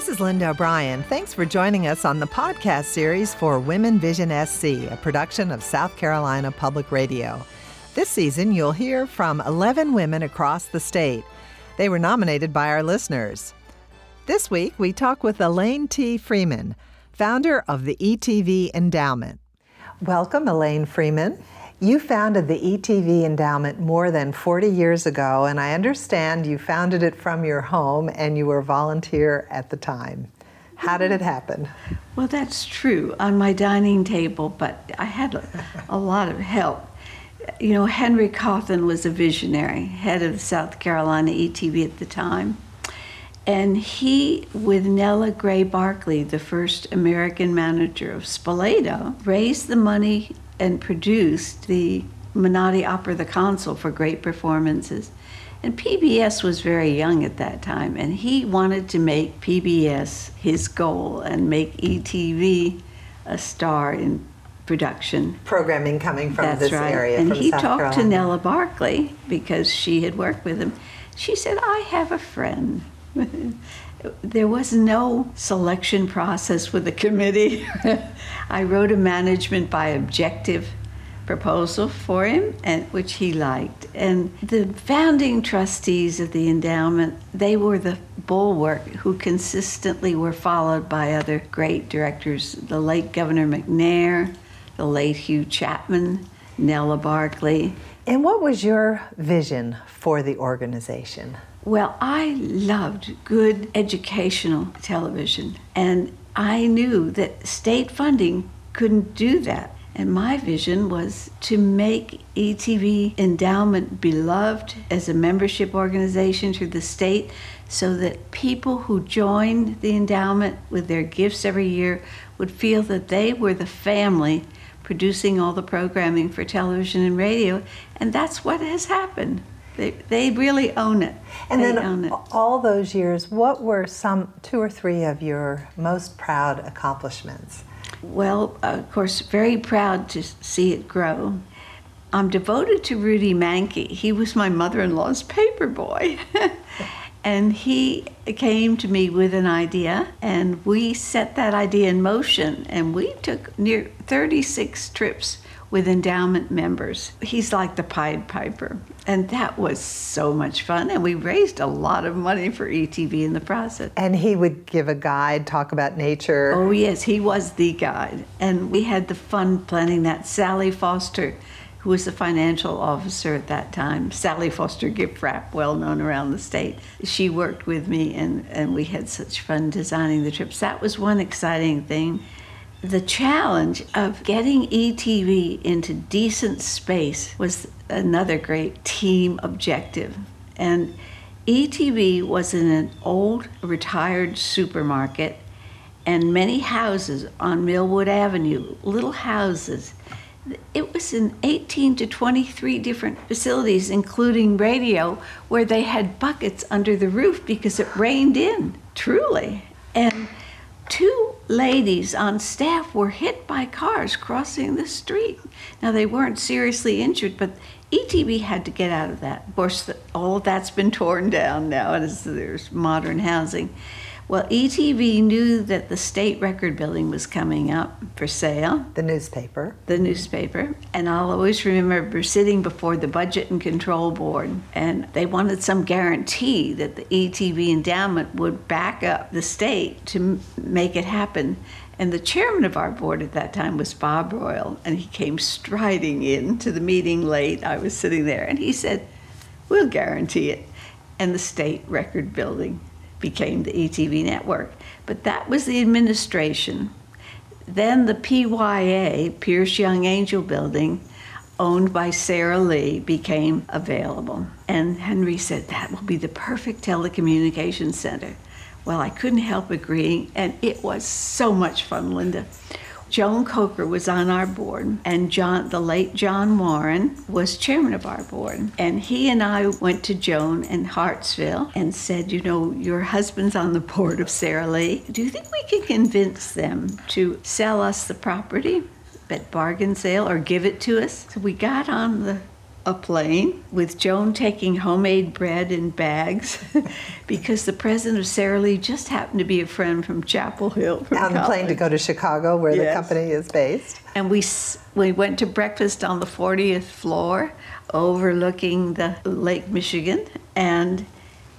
This is Linda O'Brien. Thanks for joining us on the podcast series for Women Vision SC, a production of South Carolina Public Radio. This season, you'll hear from 11 women across the state. They were nominated by our listeners. This week, we talk with Elaine T. Freeman, founder of the ETV Endowment. Welcome, Elaine Freeman. You founded the ETV Endowment more than 40 years ago, and I understand you founded it from your home and you were a volunteer at the time. How did it happen? Well, that's true on my dining table, but I had a, a lot of help. You know, Henry Cauthen was a visionary, head of South Carolina ETV at the time. And he, with Nella Gray Barkley, the first American manager of Spoleto, raised the money and produced the Menotti Opera The Consul for great performances. And PBS was very young at that time, and he wanted to make PBS his goal and make ETV a star in production. Programming coming from That's this right. area. And he South talked to Nella Barkley because she had worked with him. She said, I have a friend. there was no selection process with the committee. I wrote a management by objective proposal for him and which he liked and the founding trustees of the endowment they were the bulwark who consistently were followed by other great directors the late governor mcnair the late hugh chapman nella barkley And what was your vision for the organization? Well, I loved good educational television, and I knew that state funding couldn't do that. And my vision was to make ETV Endowment beloved as a membership organization through the state so that people who joined the endowment with their gifts every year would feel that they were the family producing all the programming for television and radio. And that's what has happened. They, they really own it. And they then own it. all those years, what were some two or three of your most proud accomplishments? Well, of course, very proud to see it grow. I'm devoted to Rudy Mancke. He was my mother in law's paper boy. and he came to me with an idea, and we set that idea in motion. And we took near 36 trips with endowment members. He's like the Pied Piper. And that was so much fun. And we raised a lot of money for ETV in the process. And he would give a guide, talk about nature. Oh, yes, he was the guide. And we had the fun planning that. Sally Foster, who was the financial officer at that time, Sally Foster Gift Wrap, well known around the state, she worked with me and, and we had such fun designing the trips. That was one exciting thing. The challenge of getting ETV into decent space was another great team objective. And ETV was in an old retired supermarket and many houses on Millwood Avenue, little houses. It was in 18 to 23 different facilities, including radio, where they had buckets under the roof because it rained in, truly. And two ladies on staff were hit by cars crossing the street. Now, they weren't seriously injured, but ETV had to get out of that. Of course, all of that's been torn down now as there's modern housing. Well, ETV knew that the state record building was coming up for sale, The newspaper. the newspaper, and I'll always remember sitting before the Budget and Control Board, and they wanted some guarantee that the ETV endowment would back up the state to m- make it happen. And the chairman of our board at that time was Bob Royal, and he came striding in to the meeting late. I was sitting there, and he said, We'll guarantee it. And the state record building became the ETV network. But that was the administration. Then the PYA, Pierce Young Angel Building, owned by Sara Lee, became available. And Henry said, That will be the perfect telecommunications center. Well, I couldn't help agreeing, and it was so much fun, Linda. Joan Coker was on our board, and John, the late John Warren, was chairman of our board. And he and I went to Joan in Hartsville and said, You know, your husband's on the board of Sara Lee. Do you think we can convince them to sell us the property at bargain sale or give it to us? So we got on the a plane with Joan taking homemade bread in bags because the president of Sara Lee just happened to be a friend from Chapel Hill. From on the plane to go to Chicago, where Yes. the company is based. And we, we went to breakfast on the 40th floor overlooking the Lake Michigan. And he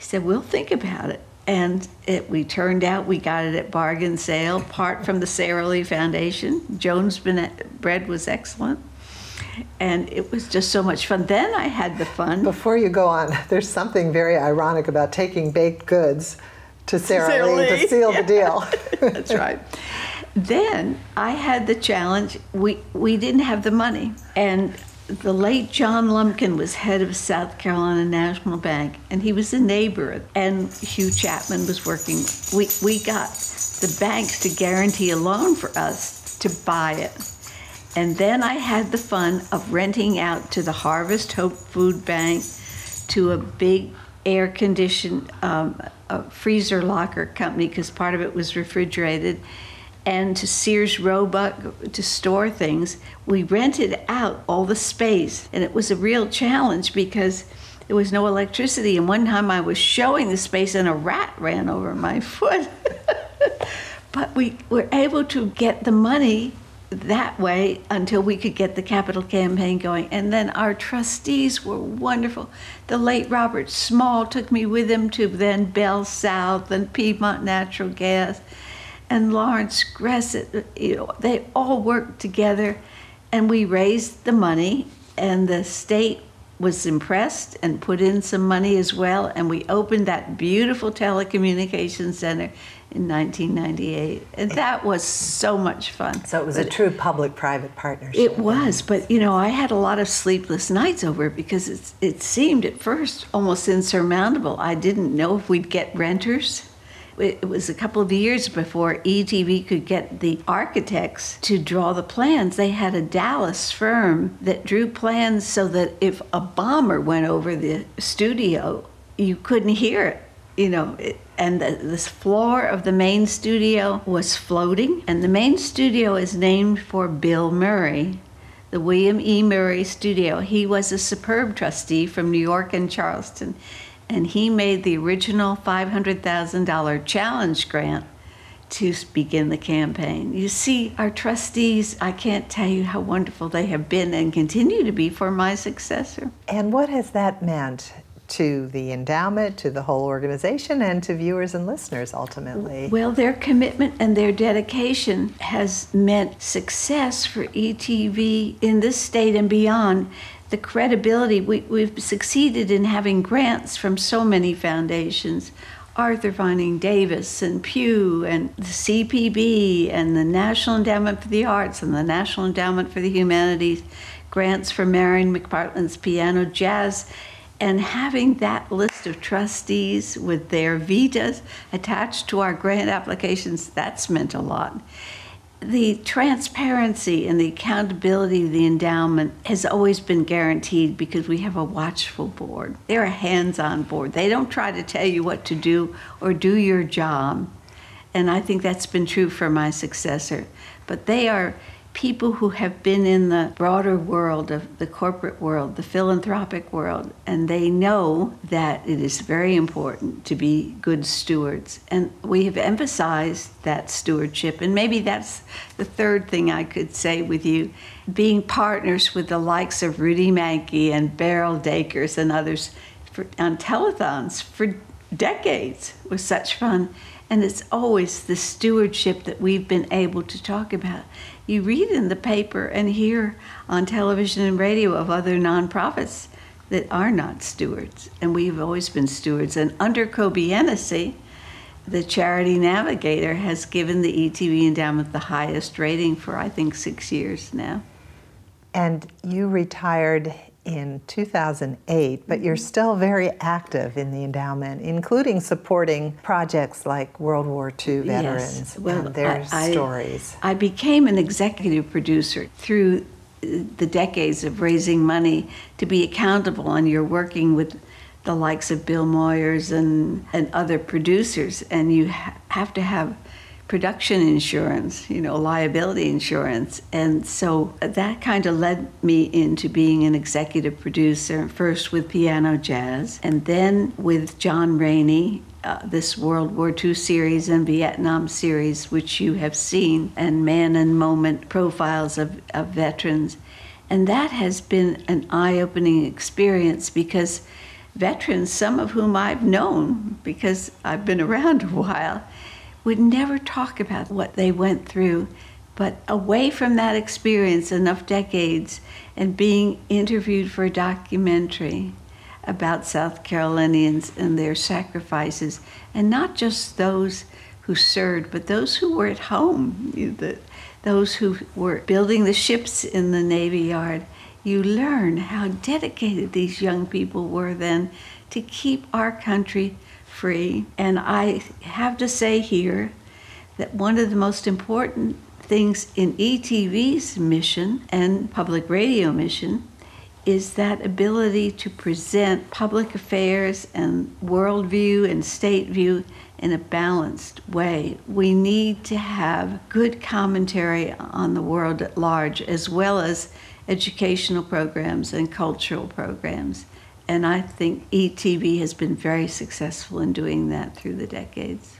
said, We'll think about it. And it, we turned out we got it at bargain sale, part from the Sara Lee Foundation. Joan's bread was excellent. And it was just so much fun. Then I had the fun. Before you go on, there's something very ironic about taking baked goods to Sarah, Sara Lee to Lee. seal the deal. That's right. Then I had the challenge. We we didn't have the money, and the late John Lumpkin was head of South Carolina National Bank, and he was a neighbor. And Hugh Chapman was working. We we got the banks to guarantee a loan for us to buy it. And then I had the fun of renting out to the Harvest Hope Food Bank, to a big air conditioned um, freezer locker company because part of it was refrigerated, and to Sears Roebuck to store things. We rented out all the space, and it was a real challenge because there was no electricity. And one time I was showing the space, and a rat ran over my foot. but we were able to get the money that way until we could get the capital campaign going. And then our trustees were wonderful. The late Robert Small took me with him to then Bell South and Piedmont Natural Gas and Lawrence Gressette. You know, they all worked together and we raised the money and the state was impressed and put in some money as well and we opened that beautiful telecommunications center in 1998 and that was so much fun So it was a true public-private partnership. it was, but you know, I had a lot of sleepless nights over it because it's, it seemed at first almost insurmountable. I didn't know if we'd get renters. It it was a couple of years before ETV could get the architects to draw the plans. They had a Dallas firm that drew plans so that if a bomber went over the studio, you couldn't hear it you know, it, and the, this floor of the main studio was floating. And the main studio is named for Bill Murray, the William E. Murray Studio. He was a superb trustee from New York and Charleston, and he made the original $500,000 challenge grant to begin the campaign. You see, our trustees, I can't tell you how wonderful they have been and continue to be for my successor. And what has that meant to the endowment, to the whole organization, and to viewers and listeners ultimately? Well, their commitment and their dedication has meant success for ETV in this state and beyond. The credibility, we, we've succeeded in having grants from so many foundations. Arthur Vining Davis and Pew and the CPB and the National Endowment for the Arts and the National Endowment for the Humanities, grants for Marian McPartland's piano jazz and having that list of trustees with their vitas attached to our grant applications, that's meant a lot. The transparency and the accountability of the endowment has always been guaranteed because we have a watchful board. They're a hands on board. They don't try to tell you what to do or do your job. And I think that's been true for my successor. But they are people who have been in the broader world of the corporate world, the philanthropic world, and they know that it is very important to be good stewards. And we have emphasized that stewardship. And maybe that's the third thing I could say with you being partners with the likes of Rudy Mancke and Beryl Dakers and others for, on telethons for decades was such fun. And it's always the stewardship that we've been able to talk about. You read in the paper and hear on television and radio of other nonprofits that are not stewards, and we've always been stewards. And under Kobe Hennessy, the Charity Navigator has given the ETV Endowment the highest rating for, I think, six years now. And you retired in 2008, but you're still very active in the endowment, including supporting projects like World War II veterans Yes. Well, and their I- I- stories. I became an executive producer through uh, the decades of raising money to be accountable, and you're working with the likes of Bill Moyers and, and other producers, and you ha- have to have production insurance, you know, liability insurance. And so that kind of led me into being an executive producer, first with Piano Jazz, and then with John Rainey. Uh, this World War II series and Vietnam series, which you have seen, and Man and Moment profiles of, of veterans. And that has been an eye opening experience because veterans, some of whom I've known because I've been around a while, would never talk about what they went through. But away from that experience, enough decades, and being interviewed for a documentary about South Carolinians and their sacrifices, and not just those who served, but those who were at home, the, those who were building the ships in the Navy Yard. You learn how dedicated these young people were then to keep our country free. And I have to say here that one of the most important things in ETV's mission and public radio mission is that ability to present public affairs and worldview and state view in a balanced way. We need to have good commentary on the world at large, as well as educational programs and cultural programs. And I think ETV has been very successful in doing that through the decades.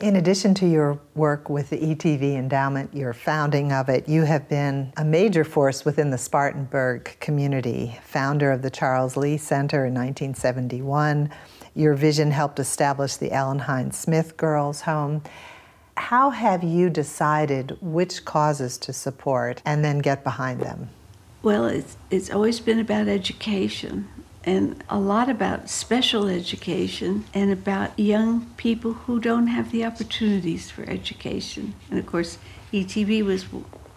In addition to your work with the ETV Endowment, your founding of it, you have been a major force within the Spartanburg community, founder of the Charles Lea Center in 1971. Your vision helped establish the Ellen Hines Smith Girls Home. How have you decided which causes to support and then get behind them? Well, it's, it's always been about education and a lot about special education and about young people who don't have the opportunities for education. And of course, ETV was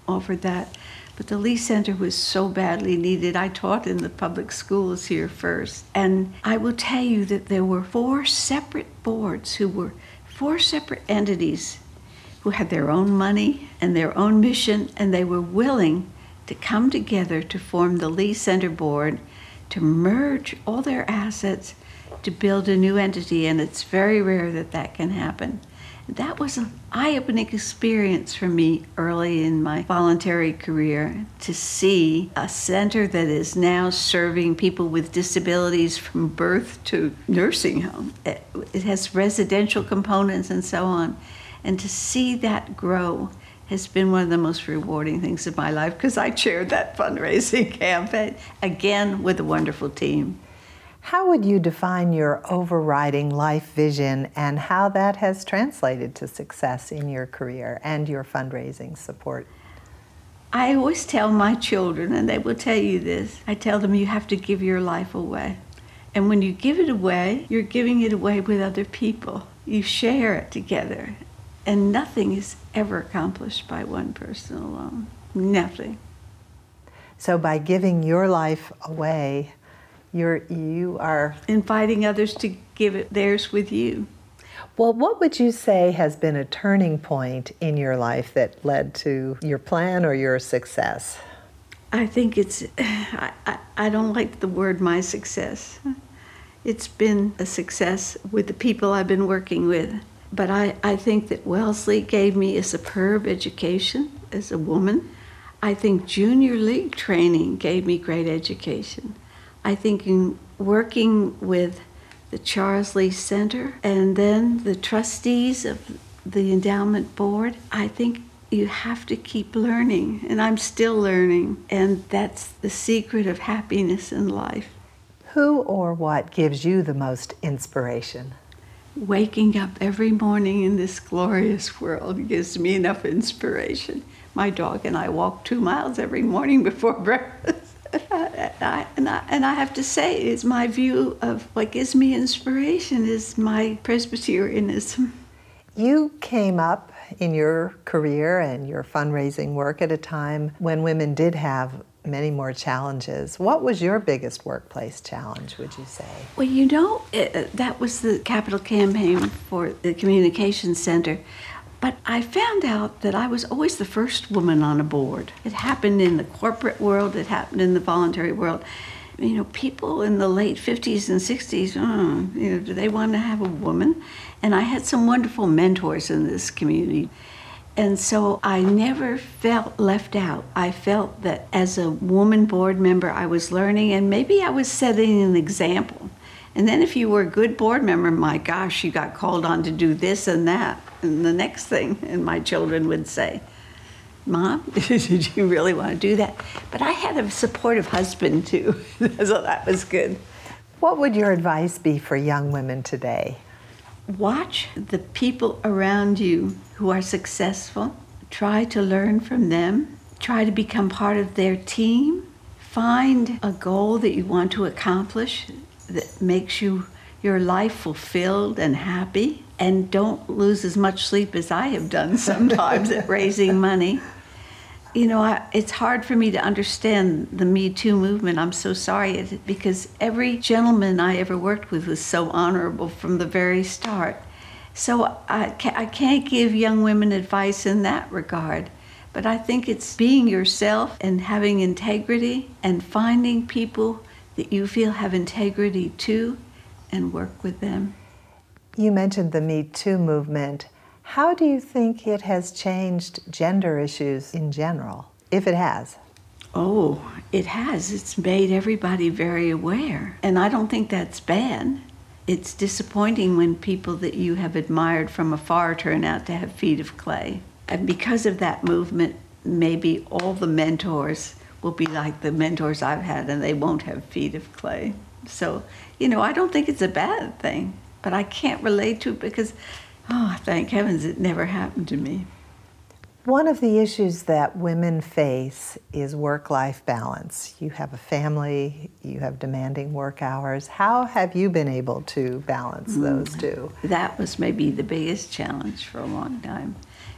offered that. But the Lea Center was so badly needed. I taught in the public schools here first. And I will tell you that there were four separate boards who were four separate entities who had their own money and their own mission, and they were willing to come together to form the Lea Center Board to merge all their assets to build a new entity, and it's very rare that that can happen. That was an eye opening experience for me early in my voluntary career to see a center that is now serving people with disabilities from birth to nursing home. It, it has residential components and so on. And to see that grow has been one of the most rewarding things of my life because I chaired that fundraising campaign again with a wonderful team. How would you define your overriding life vision and how that has translated to success in your career and your fundraising support? I always tell my children, and they will tell you this I tell them you have to give your life away. And when you give it away, you're giving it away with other people. You share it together. And nothing is ever accomplished by one person alone. Nothing. So by giving your life away, you're you are inviting others to give it theirs with you. Well, what would you say has been a turning point in your life that led to your plan or your success? I think it's, I, I, I don't like the word my success. It's been a success with the people I've been working with. But I, I think that Wellesley gave me a superb education as a woman. I think junior league training gave me great education. I think in working with the Charles Lea Center and then the trustees of the endowment board, I think you have to keep learning, and I'm still learning, and that's the secret of happiness in life. Who or what gives you the most inspiration? Waking up every morning in this glorious world gives me enough inspiration. My dog and I walk two miles every morning before breakfast. and, I, and, I, and I have to say, it's my view of what gives me inspiration is my Presbyterianism. You came up in your career and your fundraising work at a time when women did have many more challenges. What was your biggest workplace challenge, would you say? Well, you know, it, uh, that was the capital campaign for the Communications Center. But I found out that I was always the first woman on a board. It happened in the corporate world, it happened in the voluntary world. you know, people in the late 50s and 60s, oh, you know, do they want to have a woman? And I had some wonderful mentors in this community. And so I never felt left out. I felt that as a woman board member, I was learning and maybe I was setting an example. And then if you were a good board member, my gosh, you got called on to do this and that and the next thing. And my children would say, Mom, did you really want to do that? But I had a supportive husband too, so that was good. What would your advice be for young women today? Watch the people around you who are successful. Try to learn from them. Try to become part of their team. Find a goal that you want to accomplish that makes you your life fulfilled and happy. And don't lose as much sleep as I have done sometimes at raising money you know, I, it's hard for me to understand the Me Too movement. I'm so sorry because every gentleman I ever worked with was so honorable from the very start. So I, I can't give young women advice in that regard. But I think it's being yourself and having integrity and finding people that you feel have integrity too and work with them. You mentioned the Me Too movement. How do you think it has changed gender issues in general, if it has? Oh, it has. It's made everybody very aware. And I don't think that's bad. It's disappointing when people that you have admired from afar turn out to have feet of clay. And because of that movement, maybe all the mentors will be like the mentors I've had and they won't have feet of clay. So, you know, I don't think it's a bad thing, but I can't relate to it because Oh, thank heavens it never happened to me. One of the issues that women face is work life balance. You have a family, you have demanding work hours. How have you been able to balance mm, those two? That was maybe the biggest challenge for a long time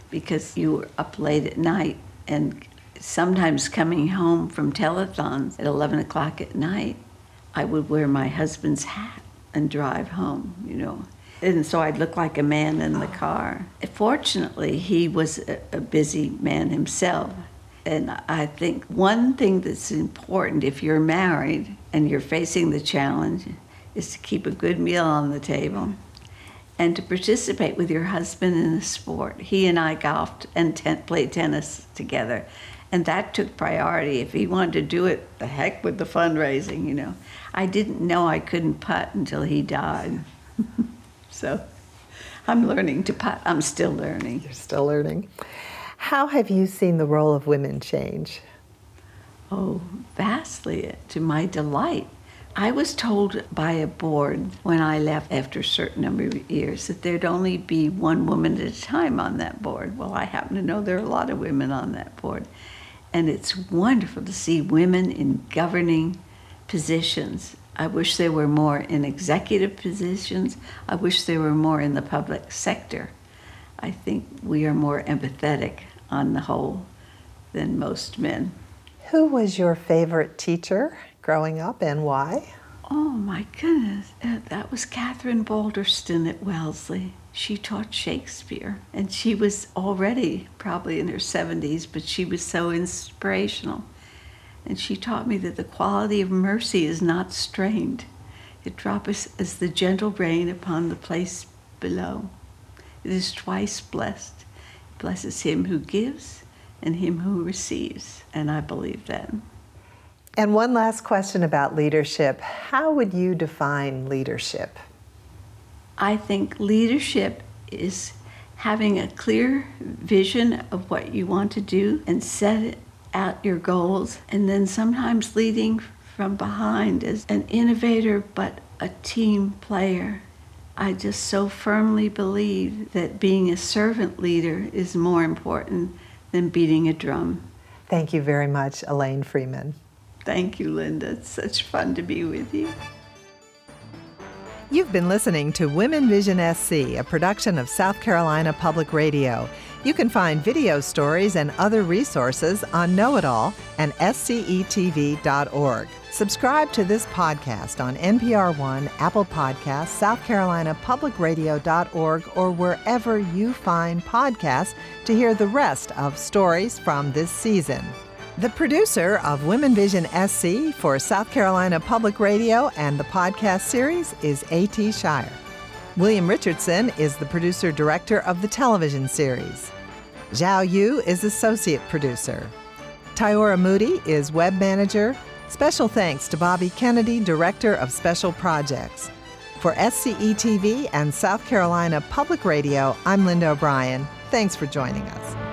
because you were up late at night and sometimes coming home from telethons at 11 o'clock at night, I would wear my husband's hat and drive home, you know and so I'd look like a man in the car. Fortunately, he was a, busy man himself. And I think one thing that's important if you're married and you're facing the challenge is to keep a good meal on the table and to participate with your husband in a sport. He and I golfed and ten- played tennis together. And that took priority. If he wanted to do it, the heck with the fundraising, you know. I didn't know I couldn't putt until he died. So I'm learning to putt. I'm still learning. You're still learning. How have you seen the role of women change? Oh, vastly, to my delight. I was told by a board when I left after a certain number of years that there'd only be one woman at a time on that board. Well, I happen to know there are a lot of women on that board. And it's wonderful to see women in governing positions I wish there were more in executive positions. I wish there were more in the public sector. I think we are more empathetic on the whole than most men. Who was your favorite teacher growing up and why? Oh my goodness, uh, that was Katharine Balderston at Wellesley. She taught Shakespeare, and she was already probably in her 70s, but she was so inspirational. And she taught me that the quality of mercy is not strained. It droppeth as the gentle rain upon the place below. It is twice blessed. It blesses him who gives and him who receives. And I believe that. And one last question about leadership. How would you define leadership? I think leadership is having a clear vision of what you want to do and set it at your goals, and then sometimes leading from behind as an innovator but a team player. I just so firmly believe that being a servant leader is more important than beating a drum. Thank you very much, Elaine Freeman. Thank you, Linda. It's such fun to be with you. You've been listening to Women Vision SC, a production of South Carolina Public Radio. You can find video stories and other resources on Know It All and scetv.org. Subscribe to this podcast on NPR One, Apple Podcasts, South Carolina Public Radio.org, or wherever you find podcasts to hear the rest of stories from this season. The producer of Women Vision SC for South Carolina Public Radio and the podcast series is A.T. Shire. William Richardson is the producer director of the television series. Zhao Yu is associate producer. Tyora Moody is web manager. Special thanks to Bobby Kennedy, director of special projects. For SCE TV and South Carolina Public Radio, I'm Linda O'Brien. Thanks for joining us.